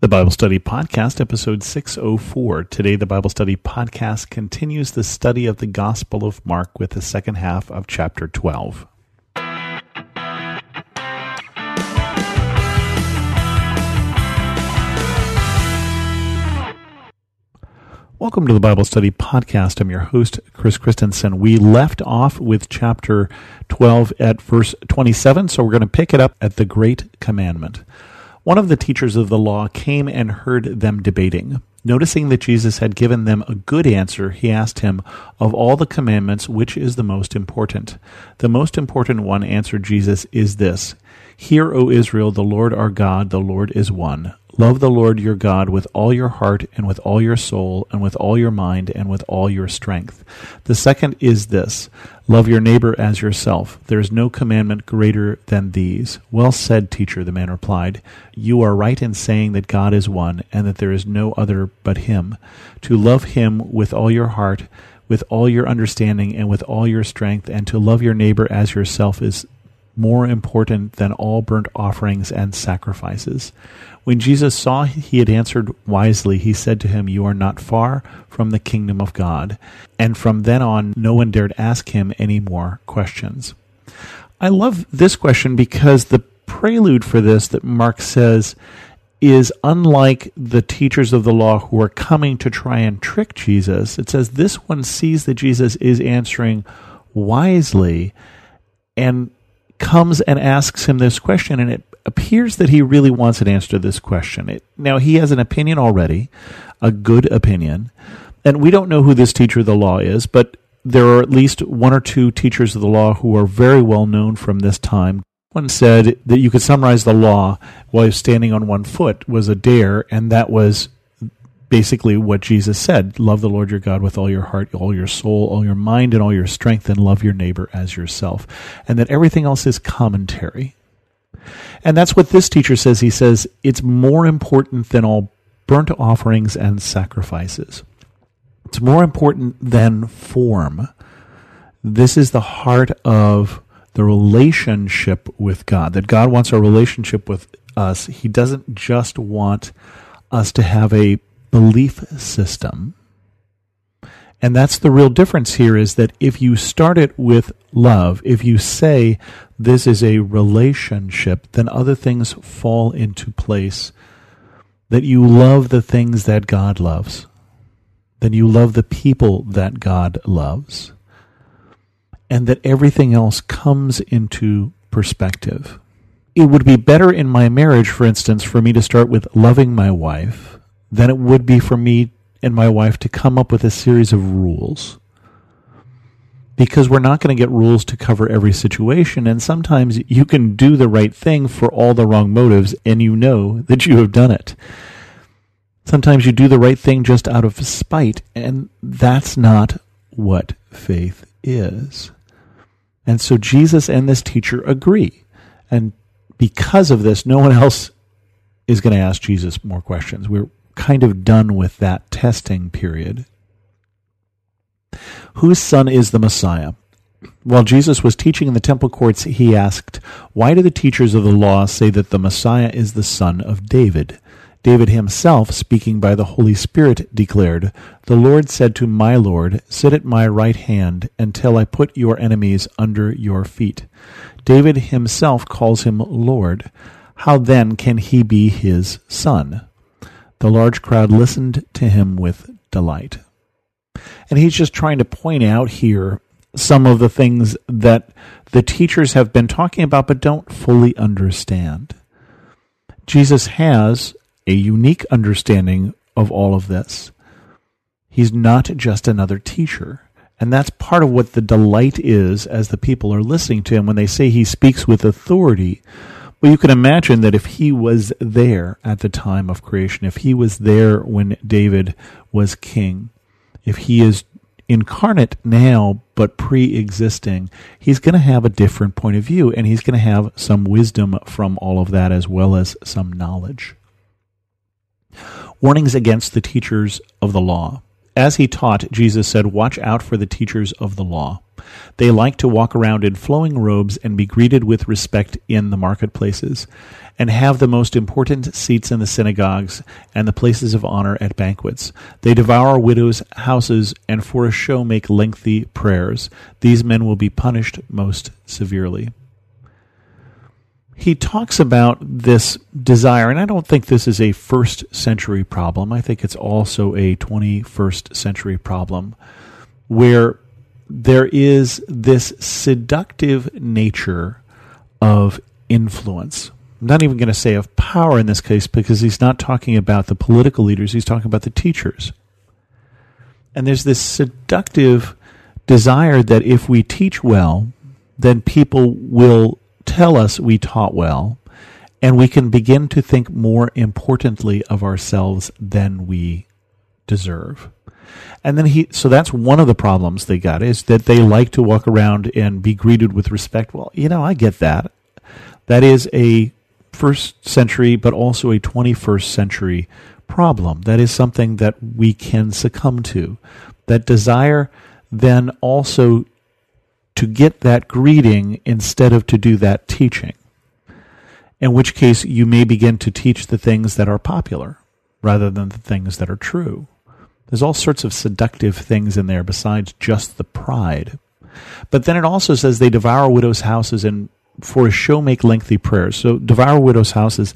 The Bible Study Podcast, episode 604. Today, the Bible Study Podcast continues the study of the Gospel of Mark with the second half of chapter 12. Welcome to the Bible Study Podcast. I'm your host, Chris Christensen. We left off with chapter 12 at verse 27, so we're going to pick it up at the Great Commandment. One of the teachers of the law came and heard them debating. Noticing that Jesus had given them a good answer, he asked him, Of all the commandments, which is the most important? The most important one, answered Jesus, is this Hear, O Israel, the Lord our God, the Lord is one. Love the Lord your God with all your heart and with all your soul and with all your mind and with all your strength. The second is this love your neighbor as yourself. There is no commandment greater than these. Well said, teacher, the man replied. You are right in saying that God is one and that there is no other but him. To love him with all your heart, with all your understanding, and with all your strength, and to love your neighbor as yourself is more important than all burnt offerings and sacrifices. When Jesus saw he had answered wisely, he said to him, You are not far from the kingdom of God. And from then on, no one dared ask him any more questions. I love this question because the prelude for this that Mark says is unlike the teachers of the law who are coming to try and trick Jesus. It says this one sees that Jesus is answering wisely and comes and asks him this question, and it appears that he really wants an answer to this question. It, now, he has an opinion already, a good opinion, and we don't know who this teacher of the law is, but there are at least one or two teachers of the law who are very well known from this time. One said that you could summarize the law while standing on one foot was a dare, and that was basically what Jesus said love the Lord your God with all your heart, all your soul, all your mind, and all your strength, and love your neighbor as yourself. And that everything else is commentary. And that's what this teacher says. He says it's more important than all burnt offerings and sacrifices. It's more important than form. This is the heart of the relationship with God, that God wants a relationship with us. He doesn't just want us to have a belief system. And that's the real difference here is that if you start it with love, if you say this is a relationship, then other things fall into place. That you love the things that God loves. Then you love the people that God loves. And that everything else comes into perspective. It would be better in my marriage, for instance, for me to start with loving my wife than it would be for me and my wife to come up with a series of rules. Because we're not going to get rules to cover every situation, and sometimes you can do the right thing for all the wrong motives, and you know that you have done it. Sometimes you do the right thing just out of spite, and that's not what faith is. And so Jesus and this teacher agree. And because of this, no one else is going to ask Jesus more questions. We're kind of done with that testing period. Whose son is the Messiah? While Jesus was teaching in the temple courts, he asked, Why do the teachers of the law say that the Messiah is the son of David? David himself, speaking by the Holy Spirit, declared, The Lord said to my Lord, Sit at my right hand until I put your enemies under your feet. David himself calls him Lord. How then can he be his son? The large crowd listened to him with delight. And he's just trying to point out here some of the things that the teachers have been talking about but don't fully understand. Jesus has a unique understanding of all of this. He's not just another teacher. And that's part of what the delight is as the people are listening to him when they say he speaks with authority. Well, you can imagine that if he was there at the time of creation, if he was there when David was king, if he is incarnate now but pre existing, he's going to have a different point of view and he's going to have some wisdom from all of that as well as some knowledge. Warnings against the teachers of the law. As he taught, Jesus said, Watch out for the teachers of the law. They like to walk around in flowing robes and be greeted with respect in the marketplaces, and have the most important seats in the synagogues and the places of honor at banquets. They devour widows' houses and for a show make lengthy prayers. These men will be punished most severely he talks about this desire, and I don't think this is a first century problem. I think it's also a 21st century problem where there is this seductive nature of influence. I'm not even going to say of power in this case because he's not talking about the political leaders, he's talking about the teachers. And there's this seductive desire that if we teach well, then people will tell us we taught well, and we can begin to think more importantly of ourselves than we deserve. And then he, so that's one of the problems they got is that they like to walk around and be greeted with respect. Well, you know, I get that. That is a first century, but also a 21st century problem. That is something that we can succumb to. That desire then also to get that greeting instead of to do that teaching. In which case, you may begin to teach the things that are popular rather than the things that are true. There's all sorts of seductive things in there besides just the pride. But then it also says they devour widows' houses and for a show make lengthy prayers. So devour widows' houses,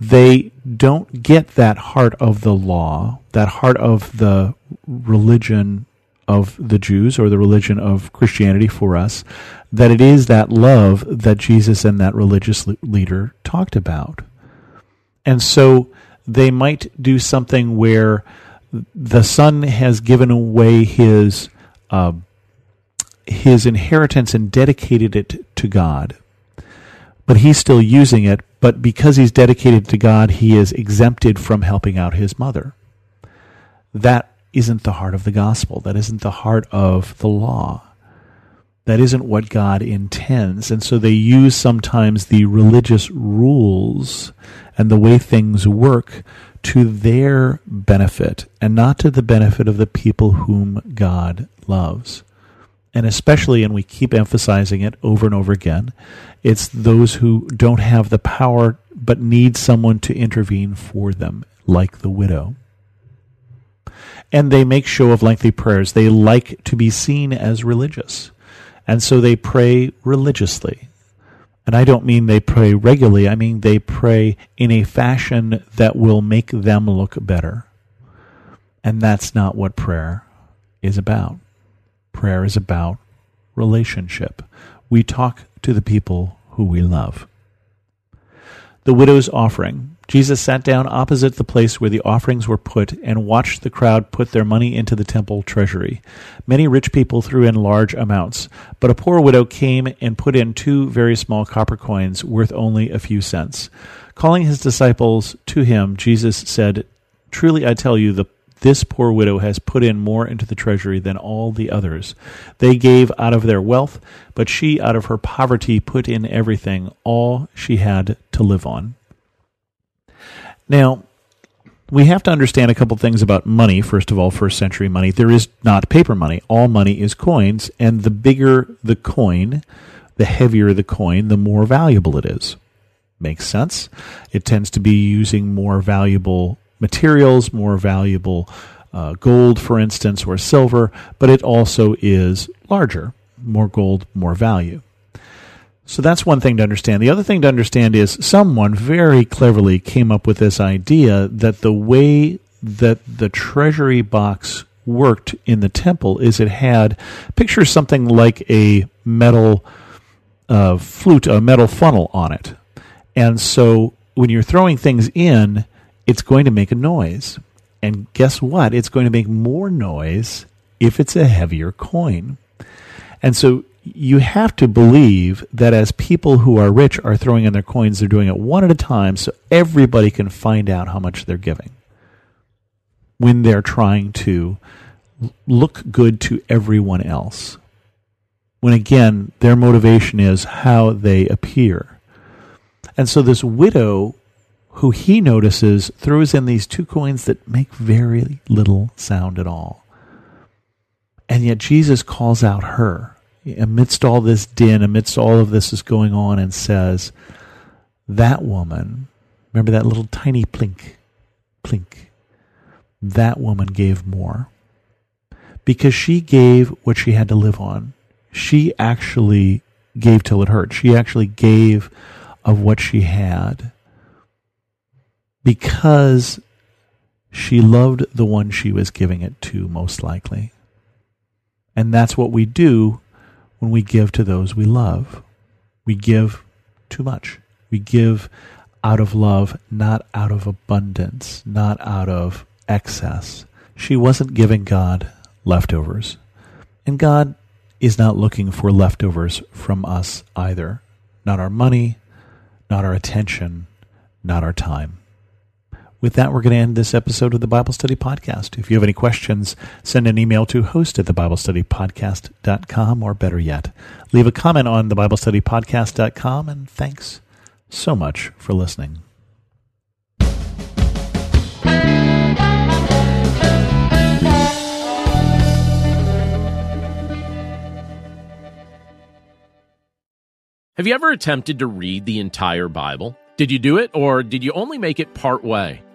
they don't get that heart of the law, that heart of the religion of the Jews or the religion of Christianity for us, that it is that love that Jesus and that religious leader talked about. And so they might do something where the son has given away his uh, his inheritance and dedicated it to God, but he's still using it. But because he's dedicated to God, he is exempted from helping out his mother. That isn't the heart of the gospel. That isn't the heart of the law. That isn't what God intends. And so they use sometimes the religious rules and the way things work to their benefit and not to the benefit of the people whom God loves. And especially, and we keep emphasizing it over and over again, it's those who don't have the power but need someone to intervene for them, like the widow and they make show of lengthy prayers. They like to be seen as religious. And so they pray religiously. And I don't mean they pray regularly, I mean they pray in a fashion that will make them look better. And that's not what prayer is about. Prayer is about relationship. We talk to the people who we love. The widow's offering. Jesus sat down opposite the place where the offerings were put and watched the crowd put their money into the temple treasury. Many rich people threw in large amounts, but a poor widow came and put in two very small copper coins worth only a few cents. Calling his disciples to him, Jesus said, Truly I tell you, the this poor widow has put in more into the treasury than all the others. They gave out of their wealth, but she out of her poverty put in everything, all she had to live on. Now, we have to understand a couple things about money. First of all, first century money. There is not paper money. All money is coins, and the bigger the coin, the heavier the coin, the more valuable it is. Makes sense. It tends to be using more valuable materials, more valuable uh, gold, for instance, or silver, but it also is larger. More gold, more value. So that's one thing to understand. The other thing to understand is someone very cleverly came up with this idea that the way that the treasury box worked in the temple is it had picture something like a metal uh, flute, a metal funnel on it. And so when you're throwing things in, it's going to make a noise. And guess what? It's going to make more noise if it's a heavier coin. And so you have to believe that as people who are rich are throwing in their coins, they're doing it one at a time so everybody can find out how much they're giving when they're trying to look good to everyone else. When again, their motivation is how they appear. And so this widow, who he notices, throws in these two coins that make very little sound at all. And yet Jesus calls out her amidst all this din, amidst all of this is going on, and says, That woman, remember that little tiny plink, plink, that woman gave more. Because she gave what she had to live on. She actually gave till it hurt. She actually gave of what she had because she loved the one she was giving it to, most likely. And that's what we do when we give to those we love. We give too much. We give out of love, not out of abundance, not out of excess. She wasn't giving God leftovers. And God is not looking for leftovers from us either. Not our money, not our attention, not our time. With that, we're going to end this episode of the Bible Study Podcast. If you have any questions, send an email to host at thebiblestudypodcast.com, or better yet, leave a comment on thebiblestudypodcast.com, and thanks so much for listening. Have you ever attempted to read the entire Bible? Did you do it, or did you only make it part way?